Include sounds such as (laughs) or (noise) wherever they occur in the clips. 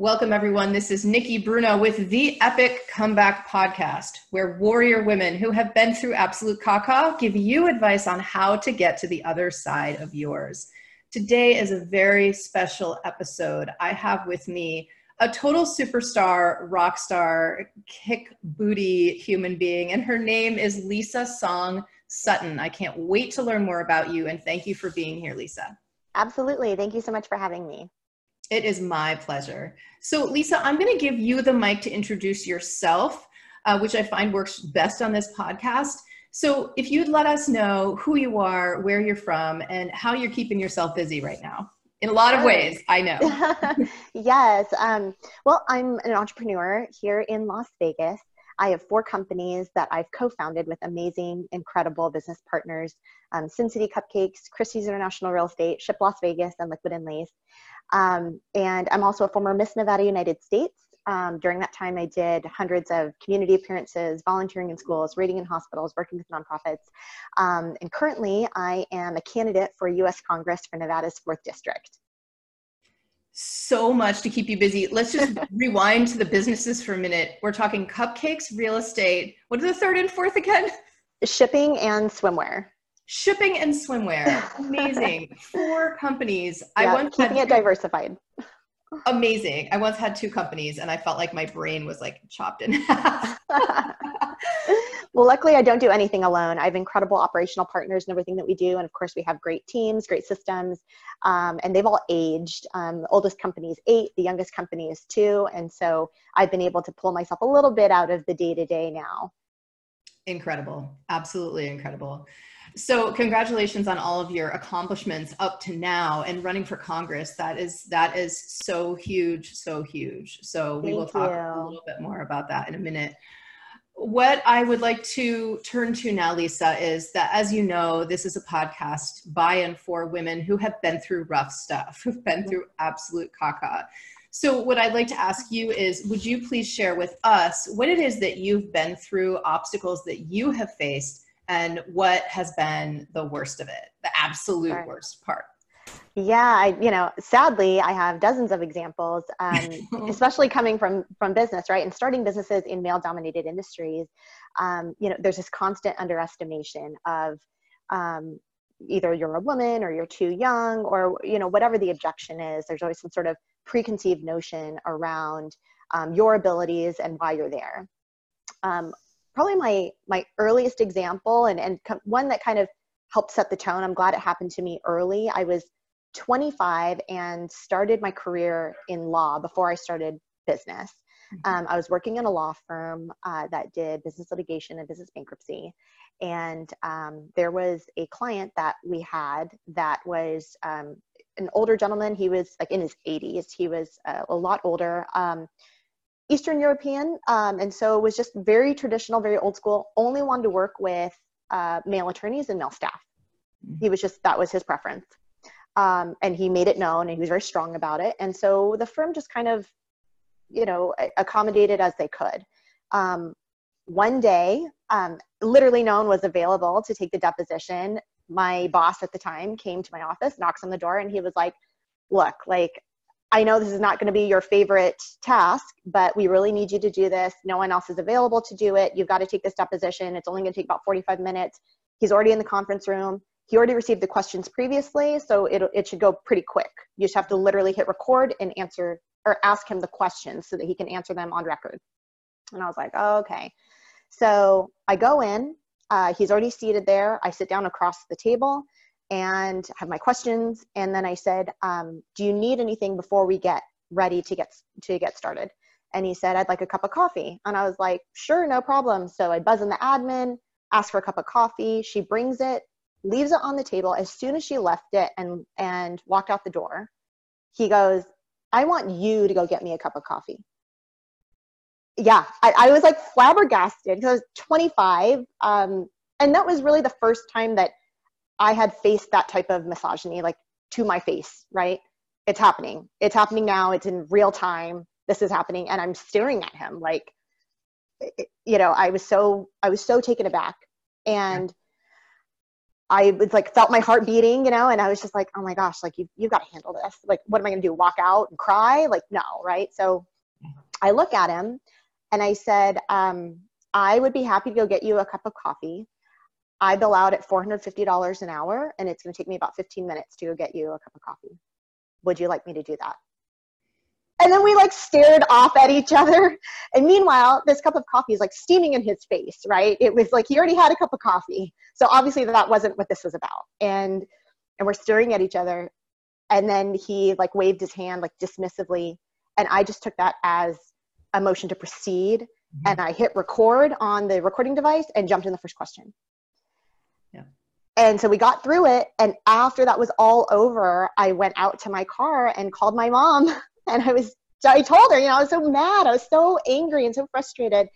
Welcome, everyone. This is Nikki Bruno with the Epic Comeback Podcast, where warrior women who have been through absolute caca give you advice on how to get to the other side of yours. Today is a very special episode. I have with me a total superstar, rock star, kick booty human being, and her name is Lisa Song Sutton. I can't wait to learn more about you, and thank you for being here, Lisa. Absolutely. Thank you so much for having me. It is my pleasure. So, Lisa, I'm going to give you the mic to introduce yourself, uh, which I find works best on this podcast. So, if you'd let us know who you are, where you're from, and how you're keeping yourself busy right now. In a lot of ways, I know. (laughs) yes. Um, well, I'm an entrepreneur here in Las Vegas. I have four companies that I've co founded with amazing, incredible business partners um, Sin City Cupcakes, Christie's International Real Estate, Ship Las Vegas, and Liquid and Lace. Um, and I'm also a former Miss Nevada United States. Um, during that time, I did hundreds of community appearances, volunteering in schools, reading in hospitals, working with nonprofits. Um, and currently, I am a candidate for US Congress for Nevada's 4th District. So much to keep you busy. Let's just (laughs) rewind to the businesses for a minute. We're talking cupcakes, real estate. What are the third and fourth again? Shipping and swimwear shipping and swimwear. Amazing. (laughs) Four companies. Yeah, i once keeping it diversified. Amazing. I once had two companies and i felt like my brain was like chopped in half. (laughs) (laughs) Well luckily i don't do anything alone. I have incredible operational partners and everything that we do and of course we have great teams great systems um, and they've all aged. Um, the oldest company is eight the youngest company is two and so i've been able to pull myself a little bit out of the day to day now. Incredible. Absolutely incredible so congratulations on all of your accomplishments up to now and running for Congress. That is that is so huge, so huge. So we Thank will talk you. a little bit more about that in a minute. What I would like to turn to now, Lisa, is that as you know, this is a podcast by and for women who have been through rough stuff, (laughs) who've been through absolute caca. So, what I'd like to ask you is would you please share with us what it is that you've been through, obstacles that you have faced, and what has been the worst of it, the absolute right. worst part? Yeah, I, you know, sadly, I have dozens of examples, um, (laughs) especially coming from from business, right? And starting businesses in male-dominated industries, um, you know, there's this constant underestimation of um, either you're a woman or you're too young or you know whatever the objection is. There's always some sort of preconceived notion around um, your abilities and why you're there. Probably my my earliest example and and one that kind of helped set the tone. I'm glad it happened to me early. I was 25 and started my career in law before i started business. Mm-hmm. um, i was working in a law firm uh, that did business litigation and business bankruptcy. And um, there was a client that we had that was um, an older gentleman. He was like in his 80s he was uh, a lot older. Um, Eastern European, um, and so it was just very traditional, very old school. Only wanted to work with uh, male attorneys and male staff. He was just that was his preference, um, and he made it known, and he was very strong about it. And so the firm just kind of, you know, accommodated as they could. Um, one day, um, literally no one was available to take the deposition. My boss at the time came to my office, knocks on the door, and he was like, "Look, like I know this is not going to be your favorite task, but we really need you to do this. No one else is available to do it. You've got to take this deposition. It's only going to take about 45 minutes. He's already in the conference room. He already received the questions previously, so it, it should go pretty quick. You just have to literally hit record and answer or ask him the questions so that he can answer them on record. And I was like, oh, okay. So I go in. Uh, he's already seated there. I sit down across the table and have my questions. And then I said, um, do you need anything before we get ready to get, to get started? And he said, I'd like a cup of coffee. And I was like, sure, no problem. So I buzz in the admin, ask for a cup of coffee. She brings it, leaves it on the table. As soon as she left it and, and walked out the door, he goes, I want you to go get me a cup of coffee. Yeah, I, I was like flabbergasted because I was 25. Um, and that was really the first time that I had faced that type of misogyny like to my face, right? It's happening. It's happening now. It's in real time. This is happening. And I'm staring at him like, you know, I was so, I was so taken aback. And I was like felt my heart beating, you know, and I was just like, oh my gosh, like you you've got to handle this. Like, what am I gonna do? Walk out and cry? Like, no, right? So I look at him and I said, um, I would be happy to go get you a cup of coffee. I bill out at $450 an hour, and it's gonna take me about 15 minutes to go get you a cup of coffee. Would you like me to do that? And then we like stared off at each other. (laughs) And meanwhile, this cup of coffee is like steaming in his face, right? It was like he already had a cup of coffee. So obviously that wasn't what this was about. And and we're staring at each other. And then he like waved his hand like dismissively. And I just took that as a motion to proceed. Mm-hmm. And I hit record on the recording device and jumped in the first question. And so we got through it. And after that was all over, I went out to my car and called my mom (laughs) and I was I told her, you know, I was so mad, I was so angry and so frustrated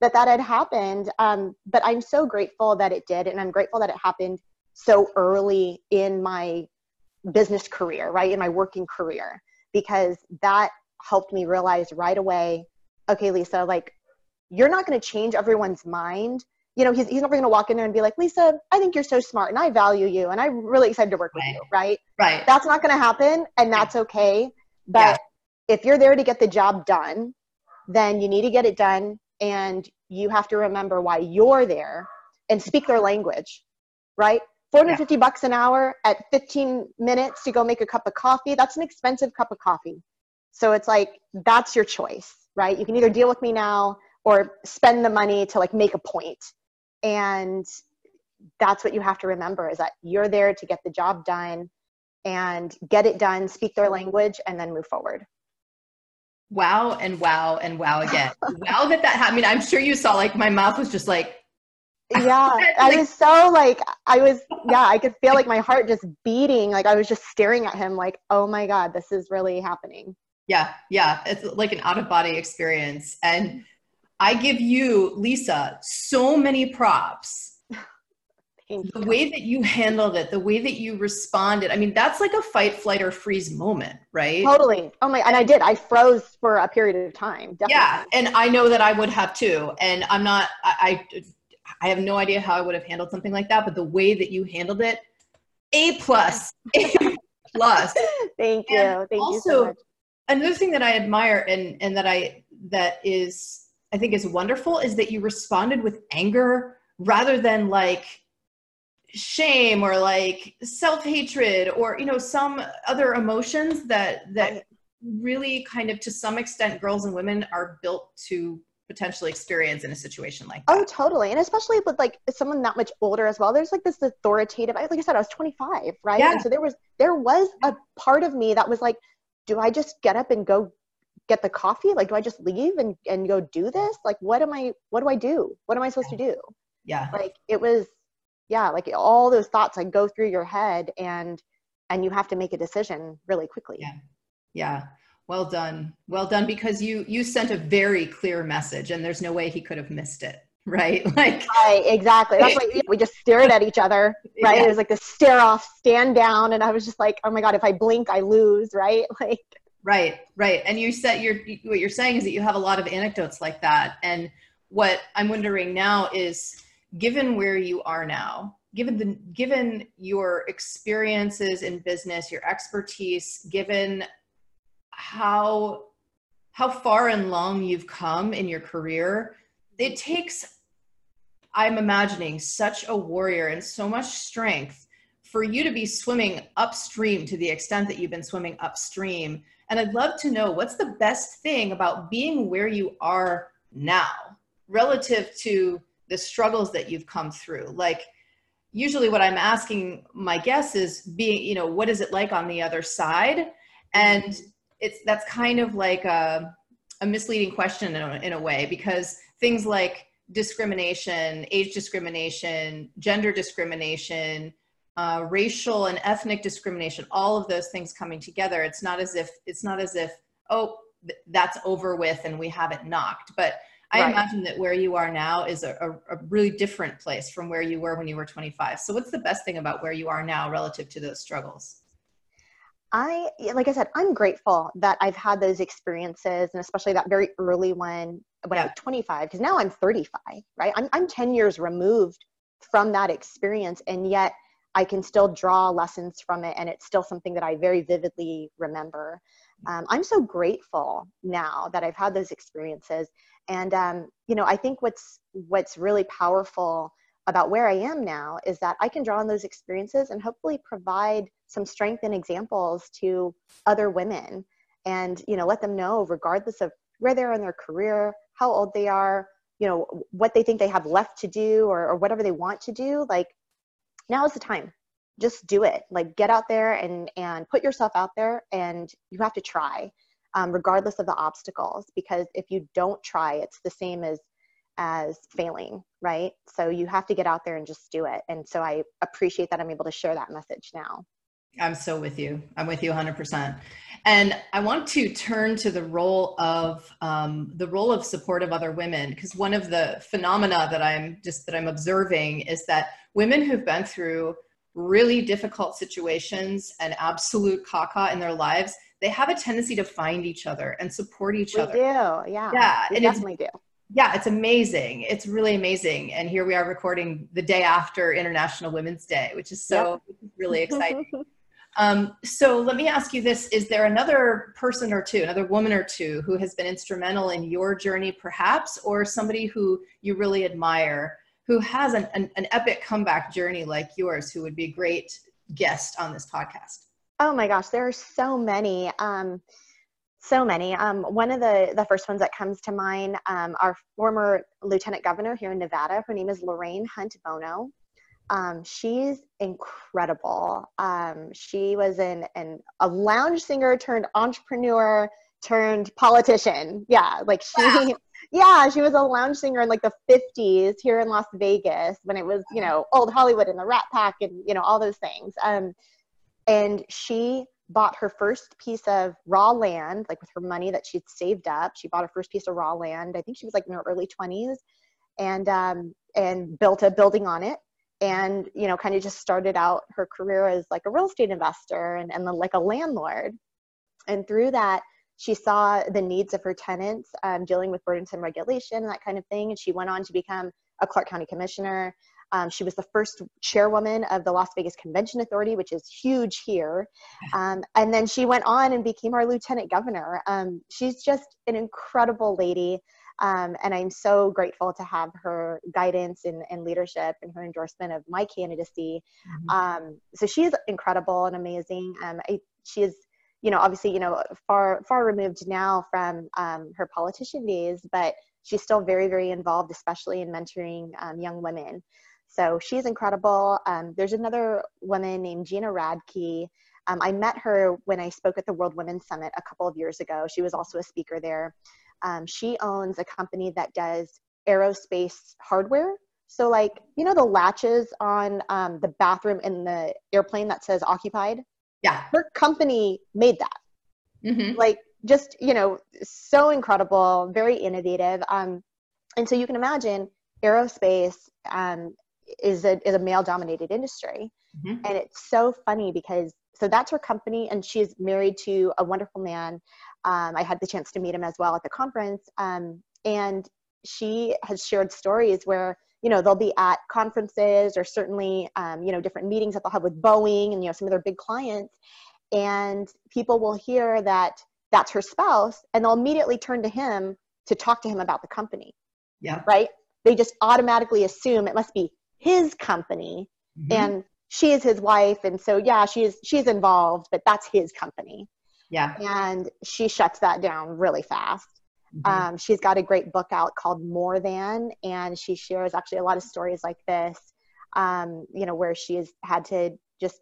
that that had happened. Um, but I'm so grateful that it did, and I'm grateful that it happened so early in my business career, right, in my working career, because that helped me realize right away, okay, Lisa, like you're not going to change everyone's mind. You know, he's, he's never going to walk in there and be like, Lisa, I think you're so smart and I value you and I'm really excited to work with right. you, right? Right. That's not going to happen and that's okay. But if you're there to get the job done, then you need to get it done and you have to remember why you're there and speak their language, right? 450 yeah. bucks an hour at 15 minutes to go make a cup of coffee, that's an expensive cup of coffee. So it's like, that's your choice, right? You can either deal with me now or spend the money to like make a point. And that's what you have to remember is that you're there to get the job done and get it done, speak their language, and then move forward. Wow and wow and wow again. (laughs) wow that that happened. I mean, I'm sure you saw like my mouth was just like (laughs) yeah i was so like i was yeah i could feel like my heart just beating. Like i was just staring at him like oh my god this is really happening. Yeah yeah. It's like an out of body experience. And i give you lisa so many props (laughs) the way that you handled it, the way that you responded. I mean, that's like a fight, flight, or freeze moment, right? Totally. Oh my, and I did. I froze for a period of time. Definitely. Yeah, and I know that I would have too. And I'm not. I, I, I have no idea how I would have handled something like that. But the way that you handled it, a plus, a plus. (laughs) Thank you. And Thank also, you so much. Another thing that I admire and and that I that is I think is wonderful is that you responded with anger rather than like shame or like self-hatred or you know some other emotions that that really kind of to some extent girls and women are built to potentially experience in a situation like oh, that. Oh, totally. And especially with like someone that much older as well. There's like this authoritative, like I said, I was 25, right? Yeah. And so there was, there was a part of me that was like, do I just get up and go get the coffee? Like, do I just leave and, and go do this? Like, what am I, what do I do? What am I supposed to do? Yeah. Like it was, yeah like all those thoughts like go through your head and and you have to make a decision really quickly yeah yeah well done well done because you you sent a very clear message and there's no way he could have missed it (laughs) right like right exactly that's why we just stared at each other (laughs) right yeah. it was like the stare off stand down and i was just like oh my god if i blink i lose right (laughs) like right right and you said you're what you're saying is that you have a lot of anecdotes like that and what i'm wondering now is given where you are now, given the given your experiences in business, your expertise, given how how far and long you've come in your career, it takes I'm imagining such a warrior and so much strength for you to be swimming upstream to the extent that you've been swimming upstream. And I'd love to know what's the best thing about being where you are now relative to the struggles that you've come through? Like usually what i'm asking my guests is being you know what is it like on the other side? And it's that's kind of like a, a misleading question in a, in a way because things like discrimination age discrimination gender discrimination uh, racial and ethnic discrimination all of those things coming together it's not as if it's not as if oh that's over with and we have it knocked but I right. imagine that where you are now is a, a, a, really different place from where you were when you were 25. So, what's the best thing about where you are now relative to those struggles? I, like I said, I'm grateful that I've had those experiences, and especially that very early one when yeah. I was 25, because now I'm 35, right? I'm, I'm 10 years removed from that experience, and yet I can still draw lessons from it, and it's still something that I very vividly remember. Um, I'm so grateful now that I've had those experiences, and um, you know, I think what's what's really powerful about where I am now is that I can draw on those experiences and hopefully provide some strength and examples to other women, and you know, let them know, regardless of where they are in their career, how old they are, you know, what they think they have left to do, or, or whatever they want to do, like now is the time. Just do it. Like get out there and and put yourself out there and you have to try um, regardless of the obstacles because if you don't try it's the same as as failing right? So you have to get out there and just do it. And so i appreciate that i'm able to share that message now. I'm so with you. I'm with you 100% and i want to turn to the role of um, the role of support of other women because one of the phenomena that i'm just that i'm observing is that women who've been through really difficult situations and absolute caca in their lives, they have a tendency to find each other and support each we other. do, yeah. Yeah, we definitely do. Yeah, it's amazing. It's really amazing. And here we are recording the day after International Women's Day, which is so yep. really (laughs) exciting. Um, so let me ask you this Is there another person or two, another woman or two who has been instrumental in your journey, perhaps, or somebody who you really admire who has an, an, an epic comeback journey like yours who would be a great guest on this podcast? Oh my gosh, there are so many. Um, so many. Um, one of the, the first ones that comes to mind, um, our former lieutenant governor here in Nevada, her name is Lorraine Hunt Bono. Um, she's incredible. Um, she was an, an, a lounge singer turned entrepreneur turned politician. Yeah, like she, wow (laughs) yeah, she was a lounge singer in like the 50s here in Las Vegas when it was, you know, old Hollywood and the Rat Pack and, you know, all those things. Um, and she bought her first piece of raw land, like with her money that she'd saved up. She bought her first piece of raw land. I think she was like in her early 20s and, um, and built a building on it and, you know, kind of just started out her career as like a real estate investor and, and then like a landlord. And through that, she saw the needs of her tenants um, dealing with burdensome regulation and that kind of thing. And she went on to become a Clark County commissioner. Um, she was the first chairwoman of the Las Vegas Convention Authority, which is huge here. Um, and then she went on and became our lieutenant governor. Um, she's just an incredible lady. Um, and I'm so grateful to have her guidance and, and leadership and her endorsement of my candidacy. Mm-hmm. Um, so she's incredible and amazing. I, she is you know, obviously, you know, far far removed now from um, her politician days, but she's still very very involved, especially in mentoring um, young women. So she's incredible. Um, there's another woman named Gina Radke. Um, I met her when I spoke at the World Women's Summit a couple of years ago. She was also a speaker there. Um, she owns a company that does aerospace hardware. So, like, you know, the latches on um, the bathroom in the airplane that says occupied? Yeah. Her company made that. Mm-hmm. Like just, you know, so incredible, very innovative. Um, and so you can imagine aerospace um, is a, is a male dominated industry. Mm-hmm. And it's so funny because, so that's her company and she's married to a wonderful man. Um, I had the chance to meet him as well at the conference. Um, and she has shared stories where you know they'll be at conferences or certainly um, you know different meetings that they'll have with boeing and you know some of their big clients and people will hear that that's her spouse and they'll immediately turn to him to talk to him about the company yeah right they just automatically assume it must be his company mm-hmm. and she is his wife and so yeah she is she's involved but that's his company. Yeah. And she shuts that down really fast. Mm-hmm. Um, she's got a great book out called More Than, and she shares actually a lot of stories like this, um, you know, where she has had to just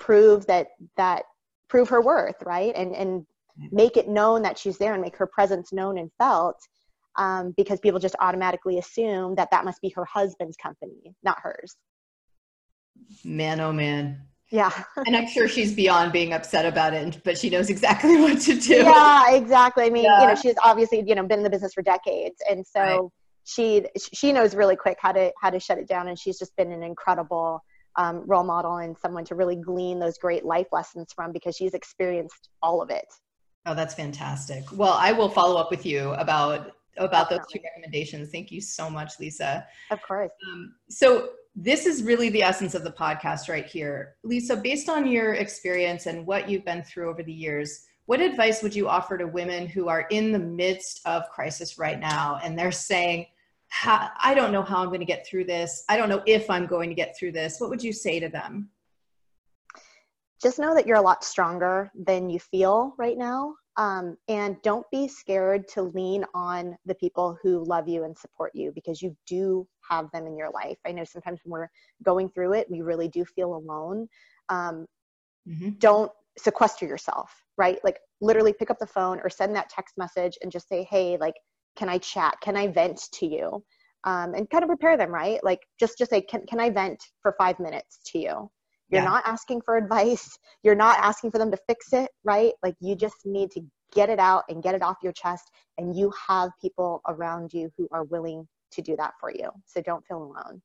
prove that that prove her worth, right, and and make it known that she's there and make her presence known and felt, um, because people just automatically assume that that must be her husband's company, not hers. Man, oh man, yeah. and I'm sure she's beyond being upset about it, but she knows exactly (laughs) what to do. Yeah, exactly. I mean, yeah. you know, she's obviously, you know, been in the business for decades. And so right. she she knows really quick how to how to shut it down and she's just been an incredible um, role model and someone to really glean those great life lessons from because she's experienced all of it. Oh, that's fantastic. Well, I will follow up with you about about Definitely. those two recommendations. Thank you so much, Lisa. Of course. Um, so this is really the essence of the podcast right here. Lisa, based on your experience and what you've been through over the years, what advice would you offer to women who are in the midst of crisis right now and they're saying, I don't know how I'm going to get through this. I don't know if I'm going to get through this. What would you say to them? Just know that you're a lot stronger than you feel right now. Um, and don't be scared to lean on the people who love you and support you because you do have them in your life. I know sometimes when we're going through it, we really do feel alone. Um, mm-hmm. Don't sequester yourself, right? Like literally pick up the phone or send that text message and just say, hey, like, can I chat? Can I vent to you? Um, and kind of prepare them, right? Like just just say, can, can I vent for five minutes to you? You're yeah. not asking for advice. You're not asking for them to fix it, right? Like you just need to get it out and get it off your chest. And you have people around you who are willing to do that for you. So don't feel alone.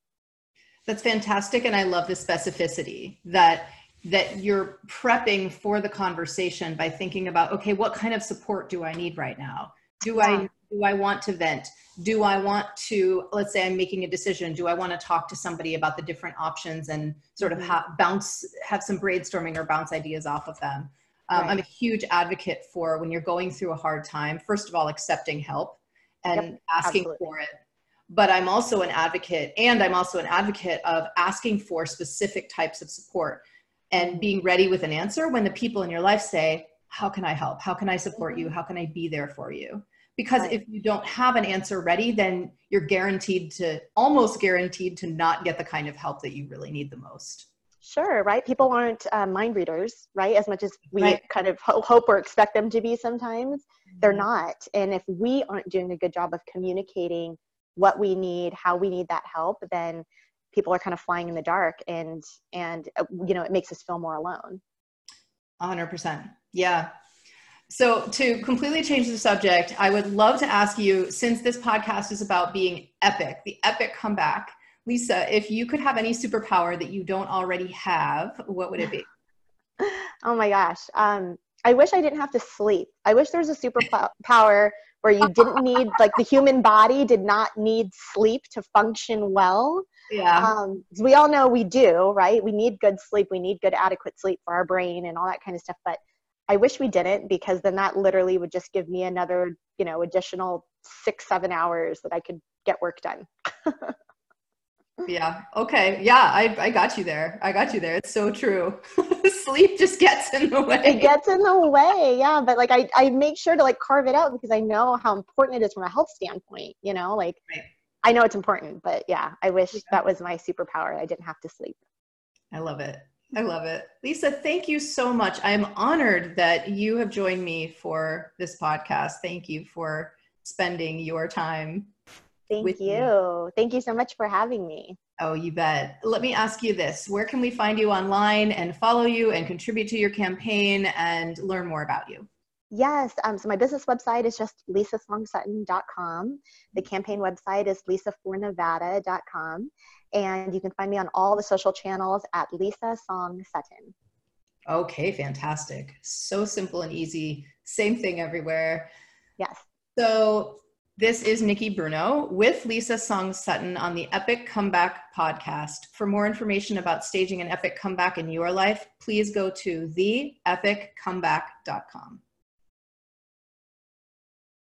That's fantastic. And I love the specificity that that you're prepping for the conversation by thinking about okay what kind of support do i need right now do yeah. i do i want to vent do i want to let's say i'm making a decision do i want to talk to somebody about the different options and sort of mm-hmm. ha- bounce have some brainstorming or bounce ideas off of them um, right. i'm a huge advocate for when you're going through a hard time first of all accepting help and yep, asking absolutely. for it but i'm also an advocate and i'm also an advocate of asking for specific types of support and being ready with an answer when the people in your life say how can i help how can i support you mm-hmm. how can i be there for you because right. if you don't have an answer ready then you're guaranteed to almost guaranteed to not get the kind of help that you really need the most. Sure right? People aren't uh, mind readers right? As much as we right. kind of ho- hope or expect them to be sometimes they're mm-hmm. not. And if we aren't doing a good job of communicating what we need how we need that help then people are kind of flying in the dark and and uh, you know it makes us feel more alone. 100% yeah so to completely change the subject i would love to ask you since this podcast is about being epic the epic comeback lisa if you could have any superpower that you don't already have what would it be? (laughs) Oh my gosh um, i wish i didn't have to sleep. I wish there was a superpower where you didn't need (laughs) like the human body did not need sleep to function well. Yeah. Um, we all know we do right? We need good sleep we need good adequate sleep for our brain and all that kind of stuff but i wish we didn't because then that literally would just give me another you know additional six seven hours that i could get work done (laughs) yeah okay yeah I, I got you there i got you there it's so true (laughs) sleep just gets in the way it gets in the way yeah but like I, I make sure to like carve it out because i know how important it is from a health standpoint you know like right. I know it's important, but yeah, I wish yeah. that was my superpower. I didn't have to sleep. I love it. I love it. Lisa, thank you so much. I'm honored that you have joined me for this podcast. Thank you for spending your time. Thank you. Me. Thank you so much for having me. Oh, you bet. Let me ask you this Where can we find you online and follow you and contribute to your campaign and learn more about you? Yes. Um, so my business website is just lisasongSutton.com. The campaign website is lisafornevada.com. And you can find me on all the social channels at Lisa Song Sutton. Okay, fantastic. So simple and easy. Same thing everywhere. Yes. So this is Nikki Bruno with Lisa Song Sutton on the Epic Comeback podcast. For more information about staging an epic comeback in your life, please go to theepiccomeback.com.